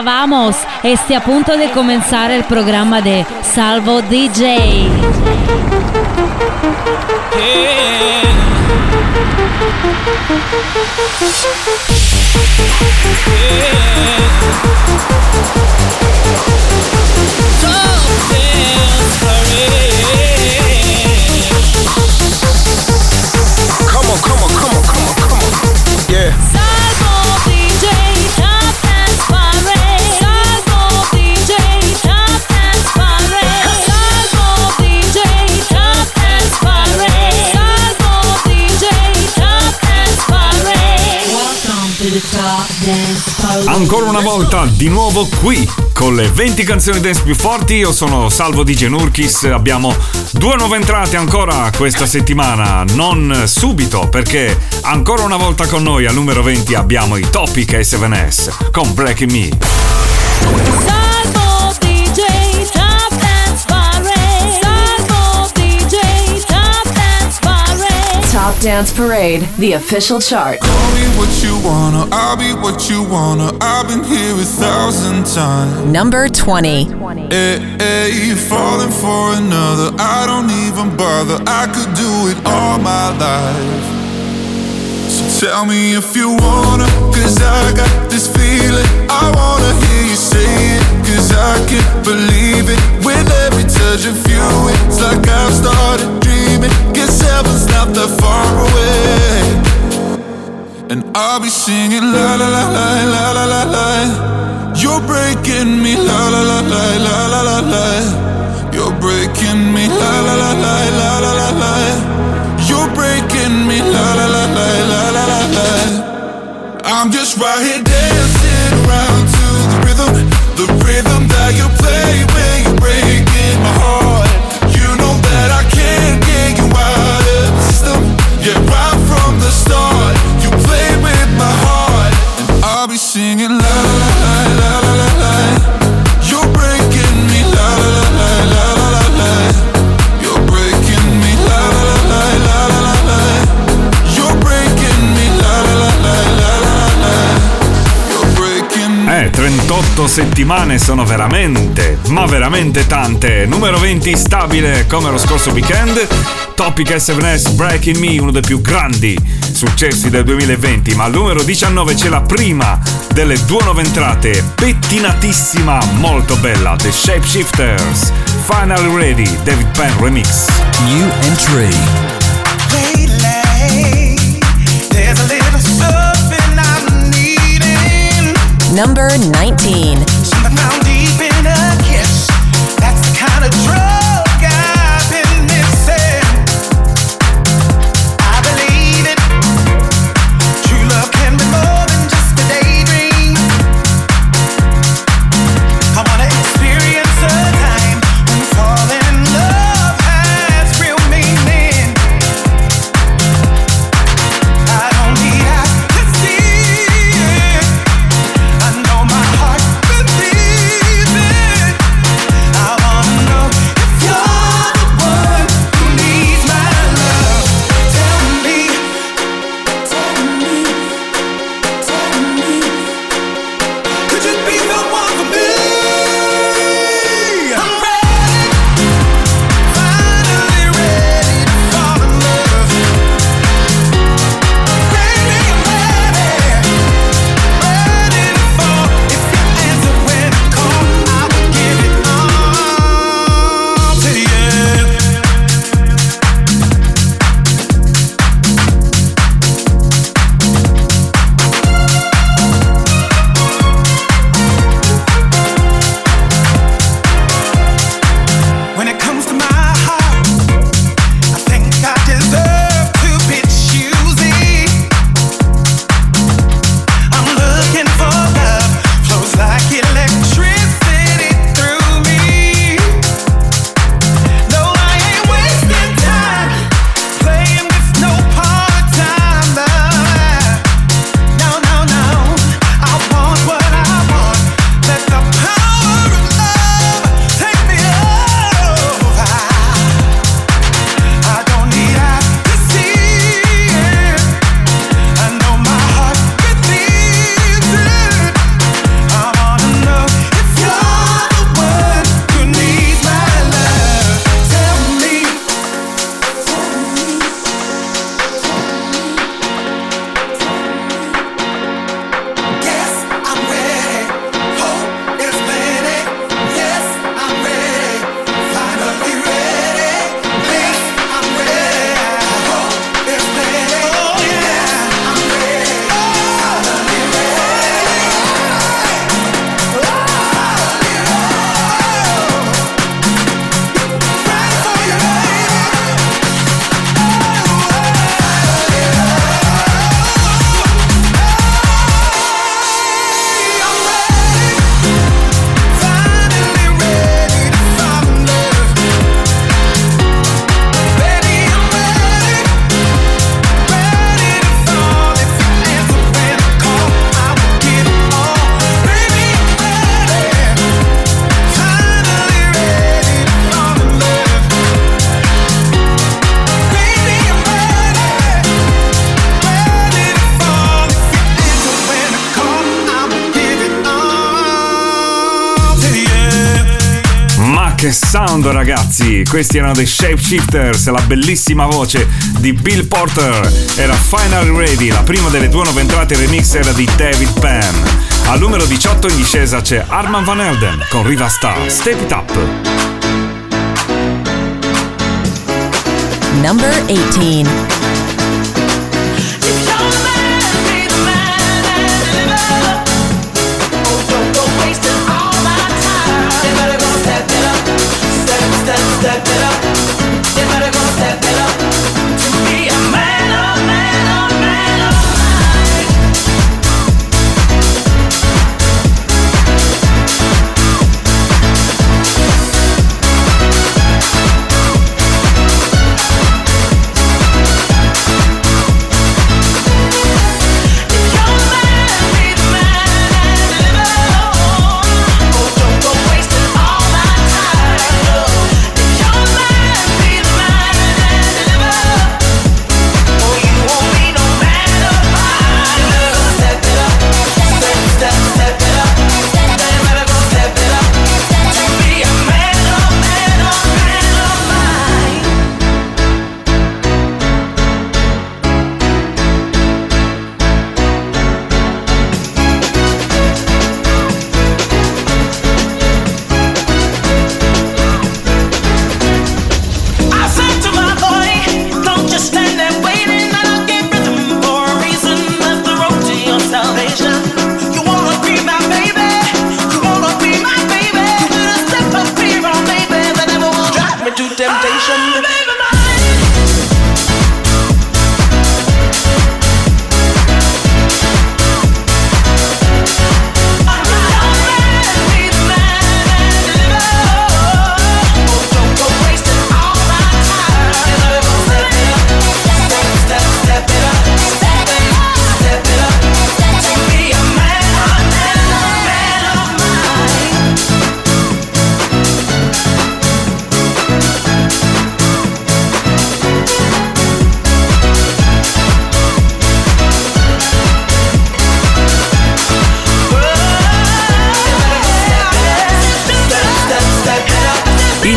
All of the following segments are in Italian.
Hola, vamos. Este a punto de comenzar el programa de Salvo DJ. Come on, come on, Ancora una volta, di nuovo qui, con le 20 canzoni dance più forti. Io sono Salvo DJ Nurkis. Abbiamo due nuove entrate ancora questa settimana. Non subito, perché ancora una volta con noi al numero 20 abbiamo i Topic S7S con Breaking Me. Top Dance Parade, the official chart. Call me what you wanna, I'll be what you wanna. I've been here a thousand times. Number 20. Eh, eh, hey, hey, falling for another. I don't even bother. I could do it all my life. So tell me if you wanna, cause I got this feeling. I wanna hear you say it, cause I can't believe it. With every touch of you, it's like I've started dreaming. Guess heaven's not that far away. And I'll be singing la la la la la la la la. You're breaking me la la la la la la la la. You're breaking me la la la la la la la la. You're breaking me la la la la la la la la. I'm just right here dancing around to the rhythm, the rhythm that you play 38 settimane sono veramente, ma veramente tante. Numero 20 stabile come lo scorso weekend. Topic S7S Breaking Me, uno dei più grandi successi del 2020. Ma al numero 19 c'è la prima delle due nuove entrate, pettinatissima, molto bella. The Shapeshifters. Finally Ready, David Penn Remix. New entry. Lately, there's a little. Number 19. Questi erano dei Shapeshifters, la bellissima voce di Bill Porter. Era Finally Ready, la prima delle due nuove entrate remix era di David Penn. Al numero 18 in discesa c'è Arman Van Helden con Riva Star, Step It Up. Number 18.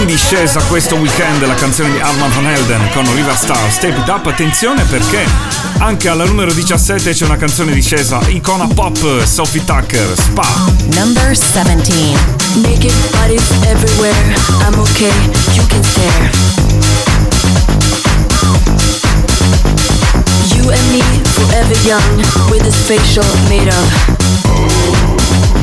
In discesa questo weekend la canzone di Arman Van Helden con Riva Star, Step It Up. Attenzione perché anche alla numero 17 c'è una canzone in discesa, icona pop, Sophie Tucker, Spa. Number 17. Naked bodies everywhere. I'm okay, you can stare. You and me, forever young, with this facial made of.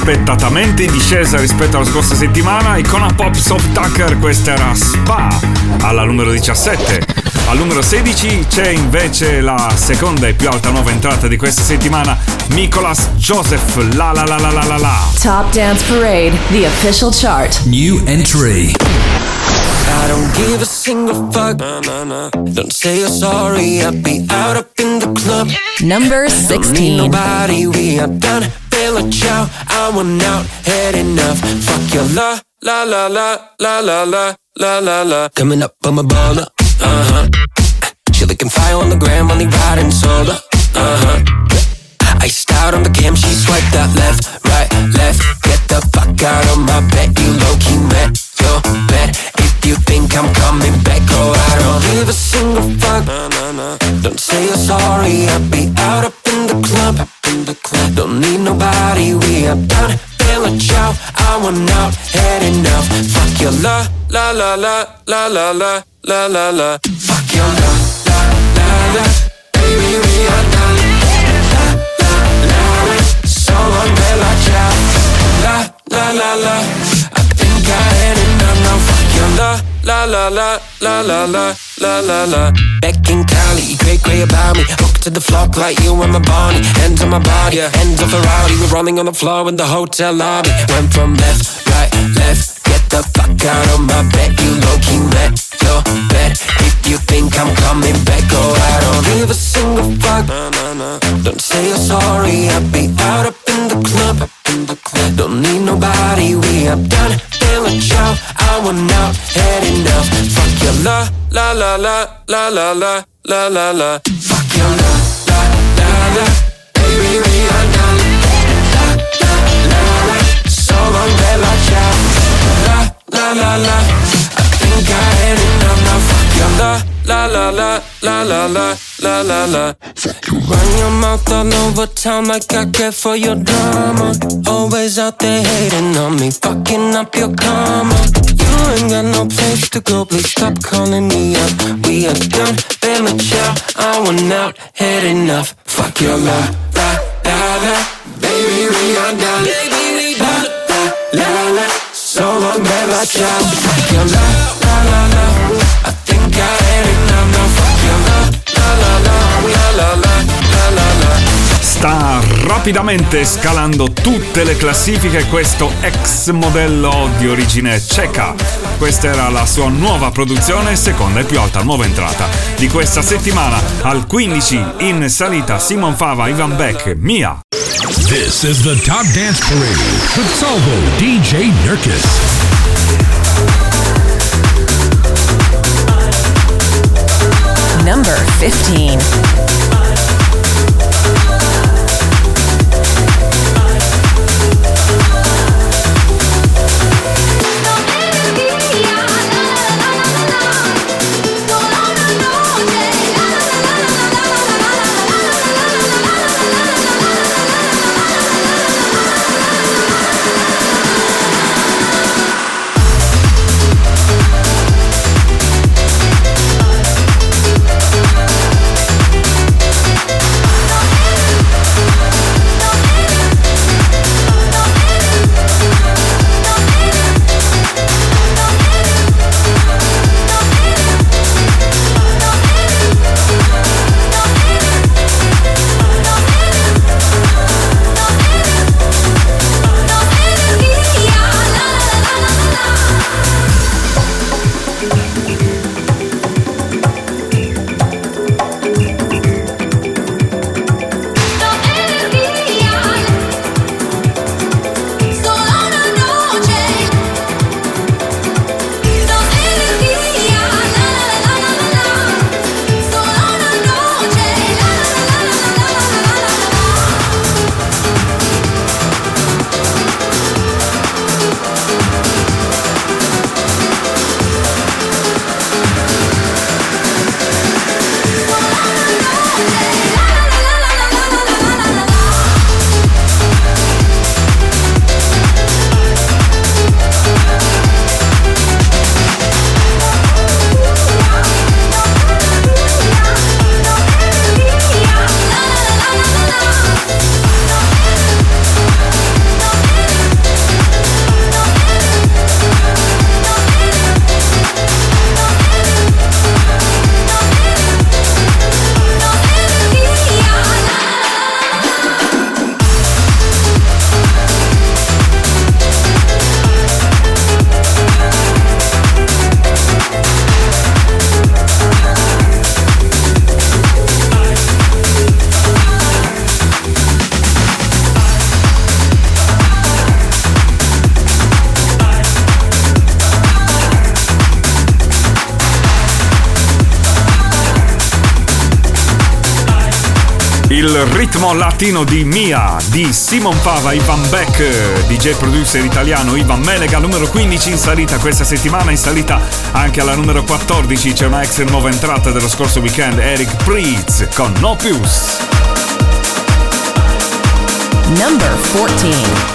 Inaspettatamente in discesa rispetto alla scorsa settimana, icona pop Soft Tucker, questa era Spa alla numero 17. Al numero 16 c'è invece la seconda e più alta nuova entrata di questa settimana, Nicolas Joseph, la la la la la la la. Top Dance Parade, the official chart. New entry. I don't give a single fuck. Don't say you're sorry, I'll be out up in the club. Number Don't need 16. nobody, we are done. Bella ciao, I want out, had enough. Fuck your la, la la la, la la la, la la la. Coming up, I'm a baller, uh huh. She looking fire on the gram, only riding solo, uh huh. Iced out on the cam, she swiped that left, right, left. Get the fuck out of my bed, you low key met you think I'm coming back, oh, I don't give a single fuck. Don't say you're sorry, I'll be out up in the club. In the club. Don't need nobody, we are done. Bella ciao, I want out, had enough. Fuck your la, la la la, la la la, la la la. Fuck your la, la la la. Baby, we are done. La, la, la, So long, Bella ciao. La la la la. I think I had enough now. Fuck your la la la la la la la la la la. Back in Cali, great great about me. Hooked to the flock like you and my body. Hands on my body, hands off a rowdy. We're rolling on the floor in the hotel lobby. Went from left, right, left. The fuck out of my bed. You low key met your bed. If you think I'm coming back, oh I don't give a single fuck. Don't say you're sorry, I'll be out up in the club. In the club. Don't need nobody, we are done. Feeling ciao, I want out, had enough. Fuck your la, la la la, la la la, la la la. Fuck your la, la la la. Baby, we are la la la. I think I had enough. Fuck your la, la la la, la la la, la la la. Run your mouth all over town like I care for your drama. Always out there hating on me, fucking up your karma. You ain't got no place to go, please stop calling me up. We are done, been ciao. I want out, had enough. Fuck your la, la, la, la. Baby, we are done. Baby, solo I'll Que la, la, la, la. Sta rapidamente scalando tutte le classifiche questo ex modello di origine ceca. Questa era la sua nuova produzione, seconda e più alta nuova entrata di questa settimana. Al 15 in salita Simon Fava, Ivan Beck, Mia. This is the Top Dance Parade with Salvo DJ Nurkis. Number 15. Ritmo latino di Mia, di Simon Pava, Ivan Beck, DJ producer italiano Ivan Melega, numero 15 in salita questa settimana, in salita anche alla numero 14 c'è una ex nuova entrata dello scorso weekend, Eric Priest con No Pius. Number 14.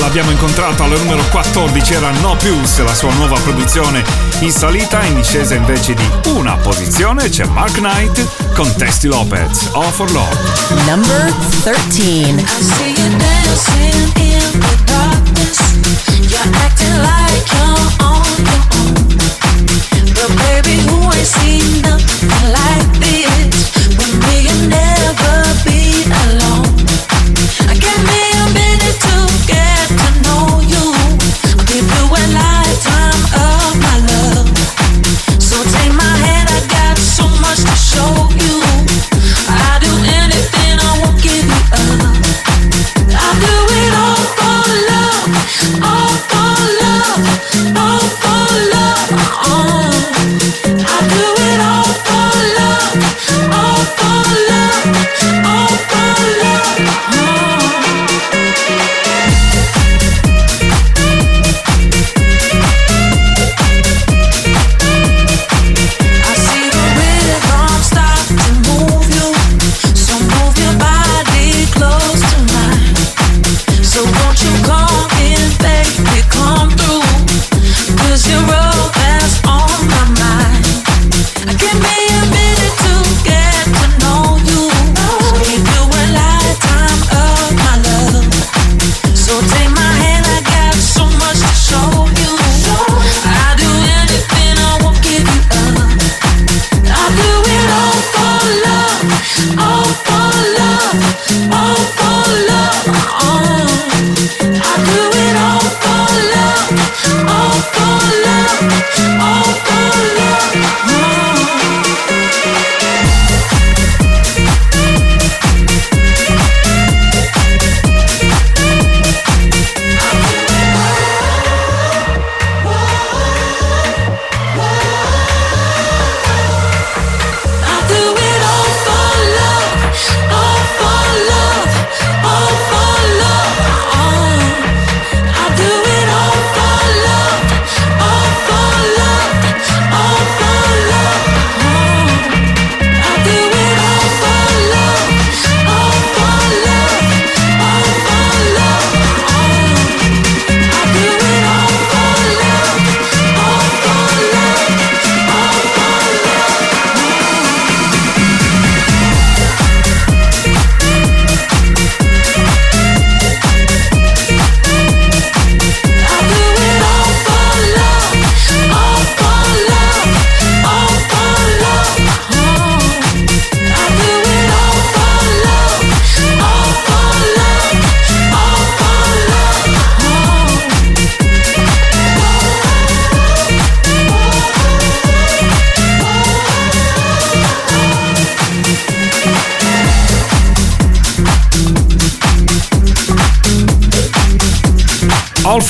L'abbiamo incontrato al numero 14, era No Pius, la sua nuova produzione in salita, in discesa invece di una posizione c'è Mark Knight con Testy Lopez, All for Love. Number 13.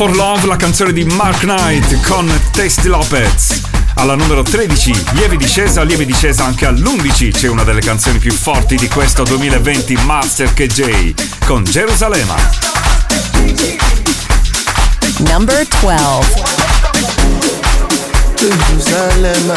for Love, la canzone di Mark Knight con Tasty Lopez. Alla numero 13, lieve discesa, lieve discesa anche all'11 c'è una delle canzoni più forti di questo 2020, Master KJ con Gerusalemme. Number 12 Gerusalema,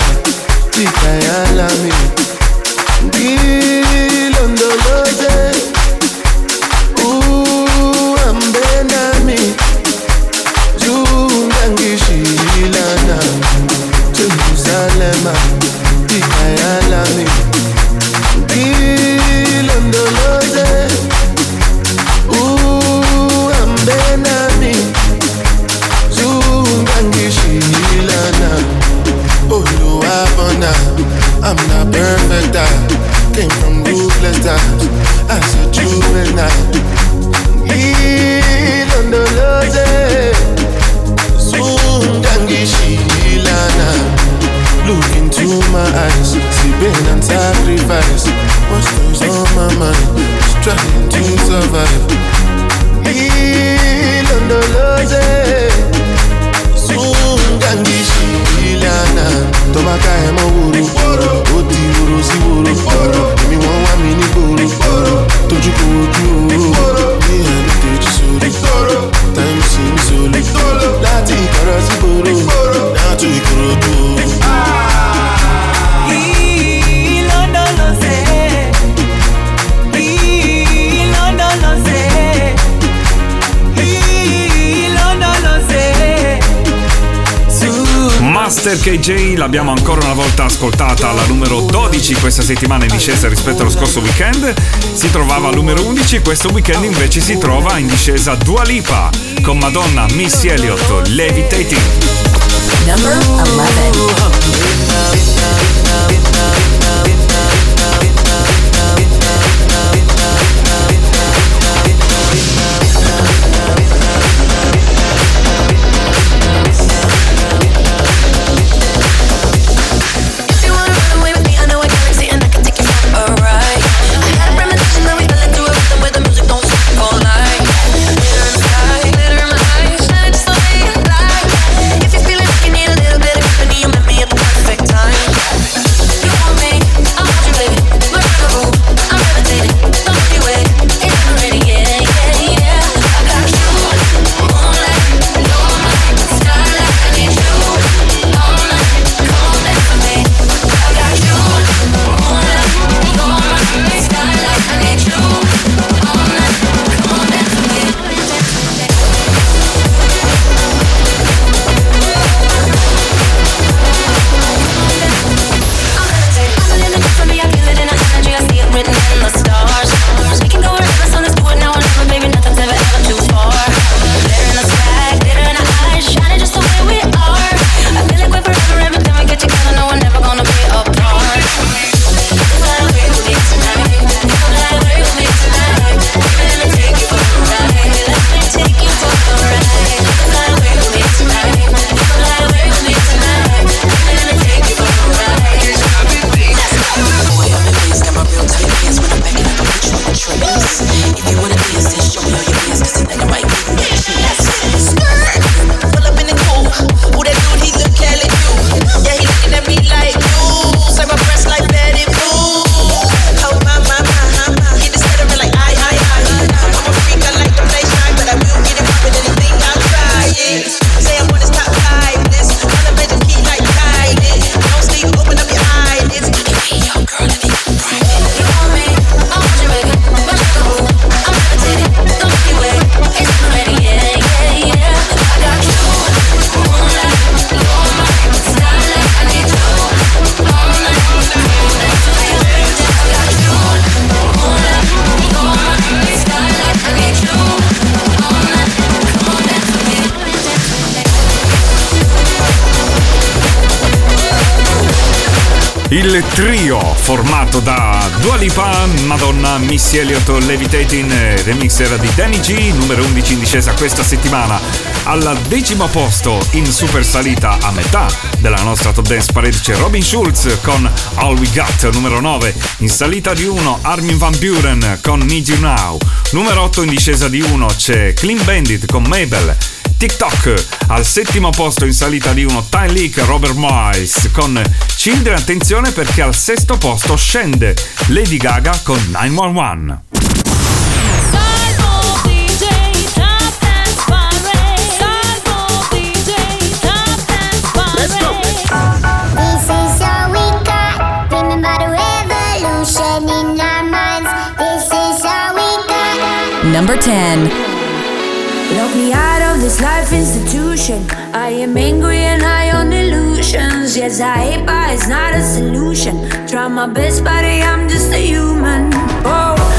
KJ l'abbiamo ancora una volta ascoltata alla numero 12 questa settimana in discesa rispetto allo scorso weekend, si trovava al numero 11, e questo weekend invece si trova in discesa Dua Lipa con Madonna, Missy Elliott, Levitating. Number 11 il trio formato da Dua Lipa, Madonna, Missy Elliott, Levitating, eh, remixer di Danny G, numero 11 in discesa questa settimana, al decimo posto in super salita a metà della nostra top dance parade c'è Robin Schulz con All We Got, numero 9 in salita di 1 Armin Van Buren con Need You Now, numero 8 in discesa di 1 c'è Clean Bandit con Mabel, TikTok. Al settimo posto in salita di uno Time Leak Robert Miles con Children, attenzione perché al sesto posto scende Lady Gaga con 911. number 10. this life institution. I am angry and high on illusions. Yes, I hate, but it's not a solution. Try my best, buddy, I'm just a human. Oh.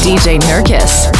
DJ Nurkis.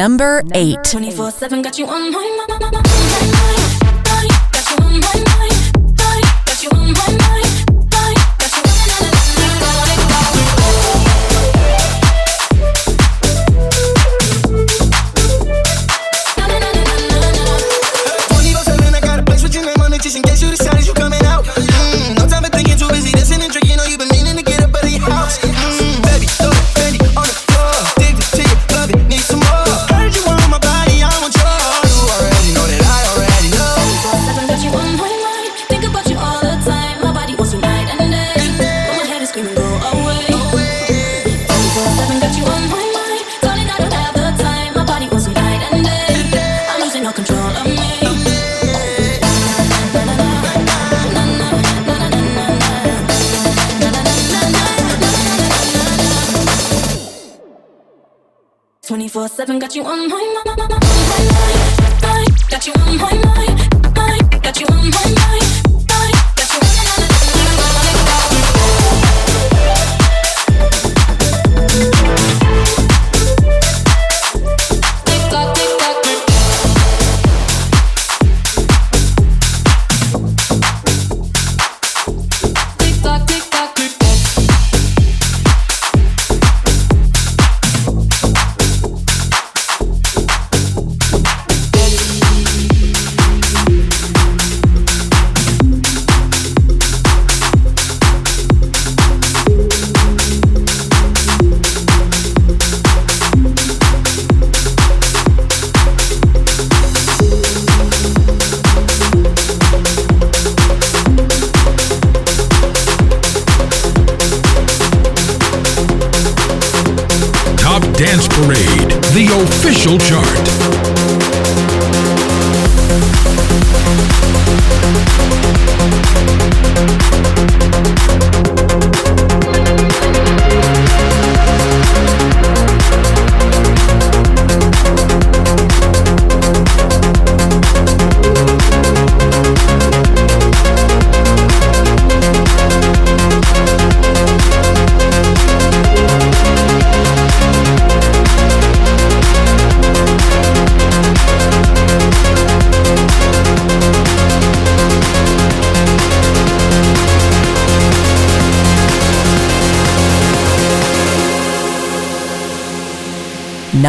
Number, eight. 24-7 got you on my, my, my, my.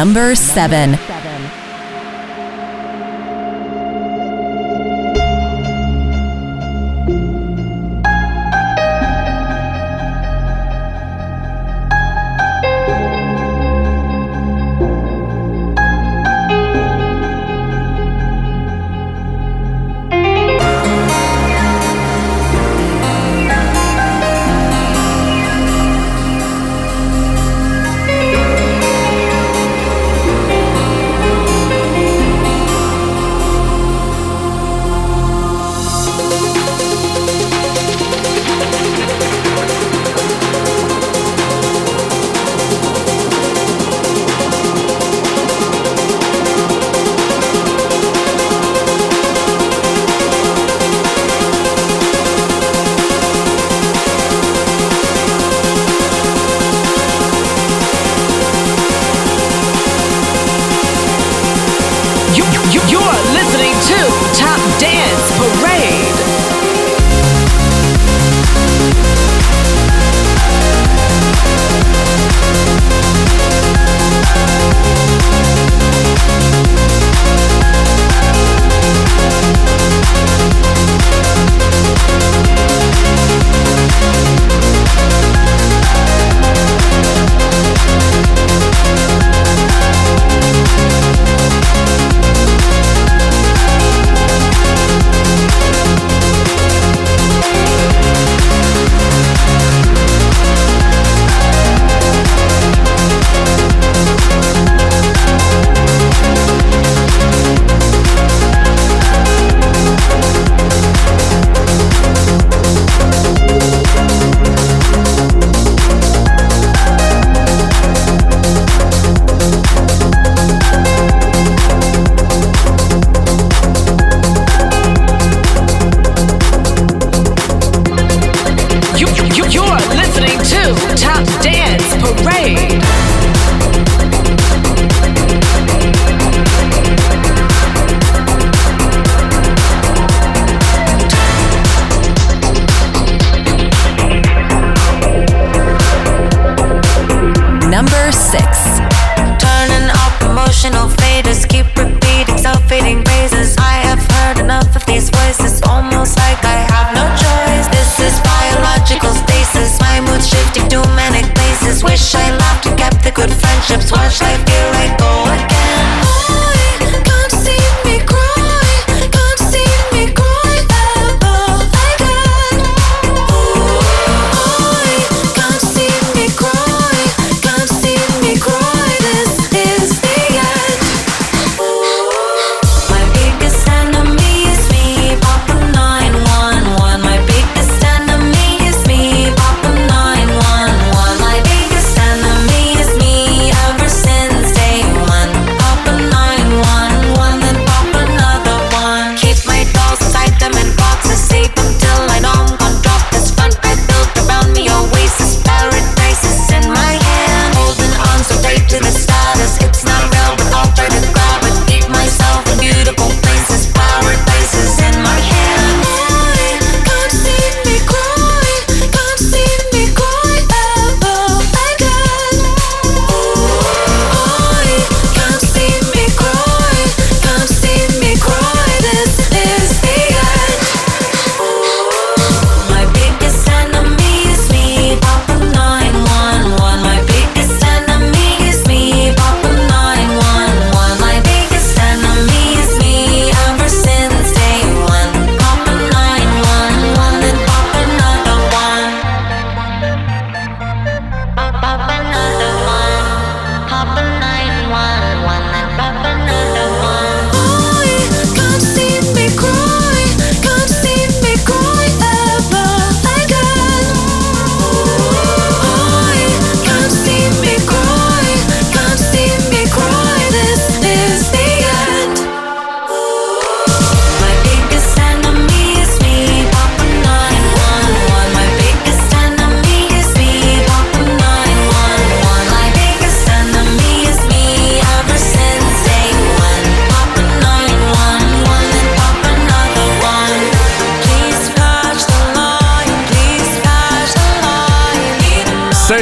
number seven.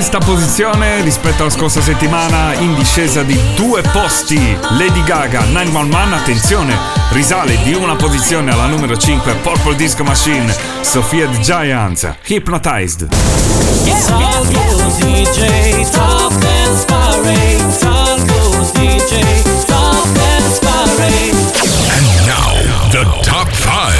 sesta posizione rispetto alla scorsa settimana in discesa di due posti. Lady Gaga 911, attenzione, risale di una posizione alla numero 5 Purple Disco Machine, Sophia the Giants Hypnotized. And now the top 5.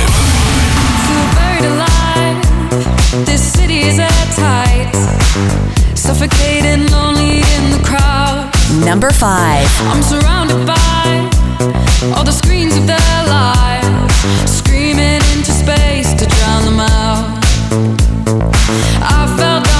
suffocating lonely in the crowd. Number five. I'm surrounded by all the screens of their lives, screaming into space to drown them out. I fell down.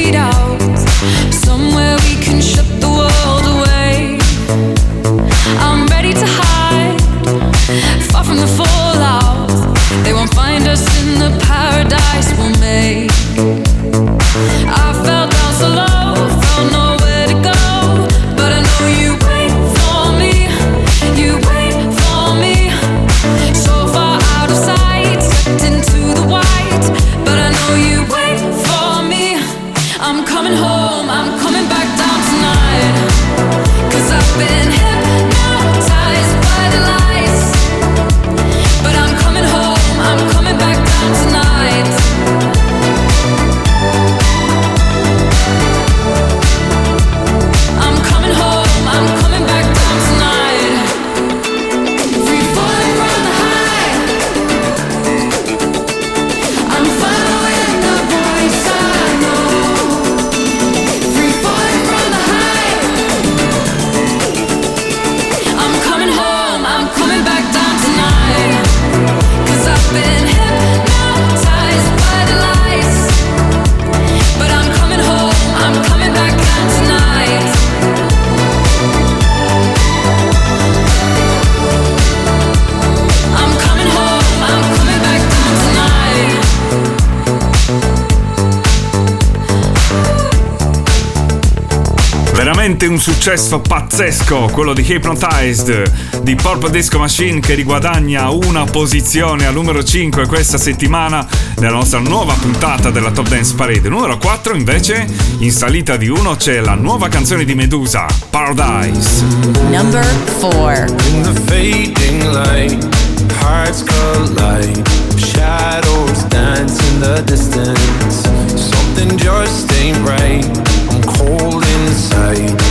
successo pazzesco, quello di Hypnotized di Purple Disco Machine che riguadagna una posizione al numero 5 questa settimana nella nostra nuova puntata della Top Dance Parade. Numero 4 invece, in salita di uno c'è la nuova canzone di Medusa, Paradise. Number 4. In the fading light, hearts collide. Shadows dance in the distance. Something just ain't right. I'm cold inside.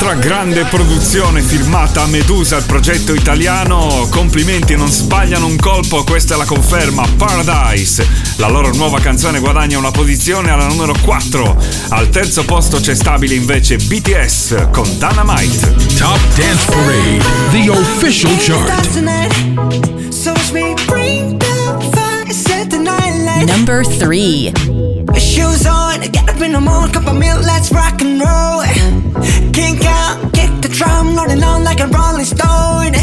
Un'altra grande produzione firmata a Medusa, il progetto italiano. Complimenti, non sbagliano un colpo, questa è la conferma. Paradise, la loro nuova canzone guadagna una posizione alla numero 4. Al terzo posto c'è stabile invece BTS con Dynamite. Top Dance Parade, the official chart. So watch me bring the fire, set the night light. Number 3. Shoes on, get up in the morning, cup of milk, let's rock and roll. Kink out, kick the drum, rolling on like a rolling stone.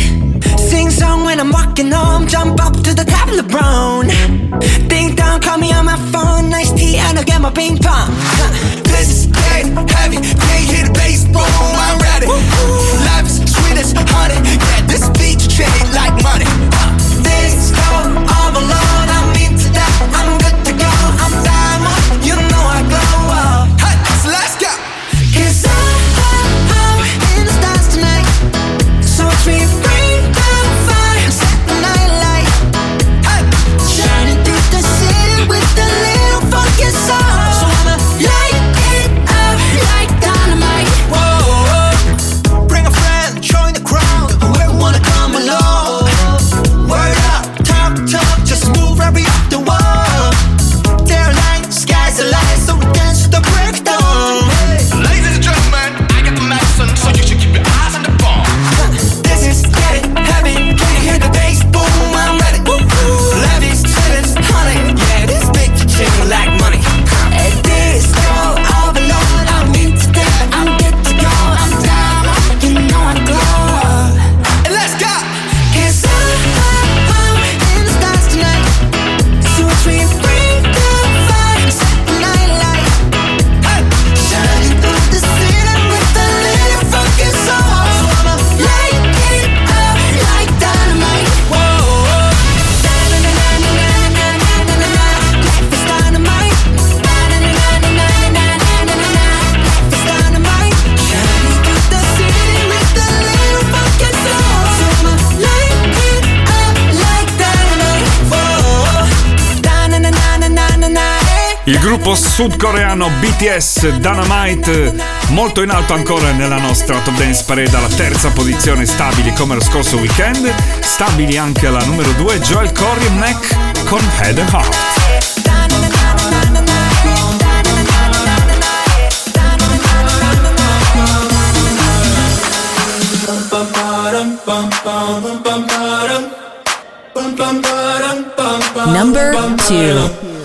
Sing song when I'm walking home, jump up to the top of the brown. Ding dong, call me on my phone, nice tea, and I'll get my ping pong. This is dead heavy, can't hear the bass, boom, I'm ready. Life is sweet as honey, yeah, this beat chain like money. This go all sudcoreano BTS Dynamite, molto in alto ancora nella nostra Top Dance Parade alla terza posizione, stabili come lo scorso weekend, stabili anche alla numero 2 Joel Corey Mac con Head and Heart. Number two.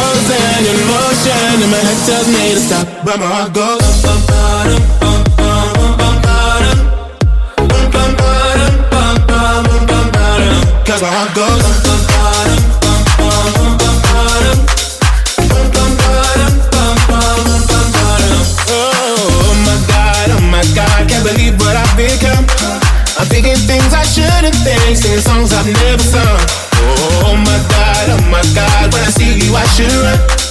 and my head tells me to stop, but my heart goes. bum, bum, bum, ba-dum. Cause my heart goes. Oh my god, oh my god, can't believe what I've become. I'm thinking things I shouldn't think, singing songs I've never sung. Oh my god, oh my god, when I see you I should run.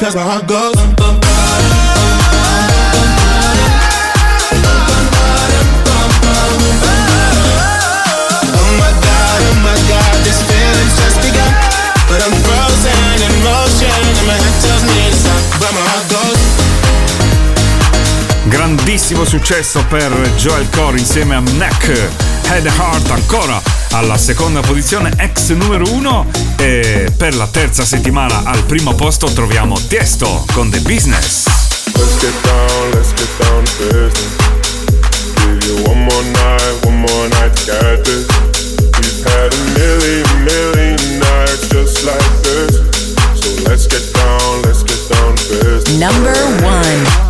cause my heart goes. nuovo successo per Joel Core insieme a Neck Head Heart ancora alla seconda posizione ex numero 1 e per la terza settimana al primo posto troviamo Tiesto con The Business. Let's get down, let's get down to business. Give you one more night, one more night to get this. We've had a million, million nights just like this. So let's get down, let's get down to business. Number 1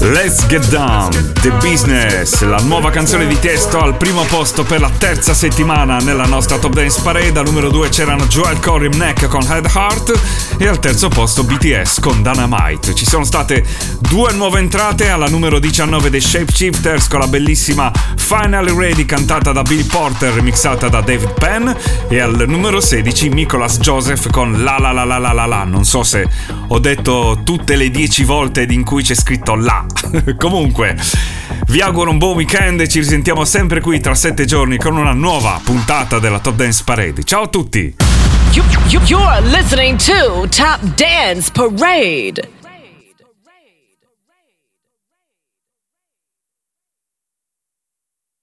Let's Get Down, The Business, la nuova canzone di testo al primo posto per la terza settimana nella nostra Top Dance Parade. Al numero 2 c'erano Joel Corey Neck con Head Heart e al terzo posto BTS con Dynamite. Ci sono state due nuove entrate, alla numero 19 dei Shapeshifters con la bellissima Finally Ready cantata da Bill Porter remixata da David Penn e al numero 16 Nicholas Joseph con La La La La La La La. Non so se ho detto tutte le 10 volte in cui c'è scritto La. Comunque, vi auguro un buon weekend e ci risentiamo sempre qui tra 7 giorni con una nuova puntata della Top Dance Parade. Ciao a tutti! You, you, you're listening to Top Dance Parade.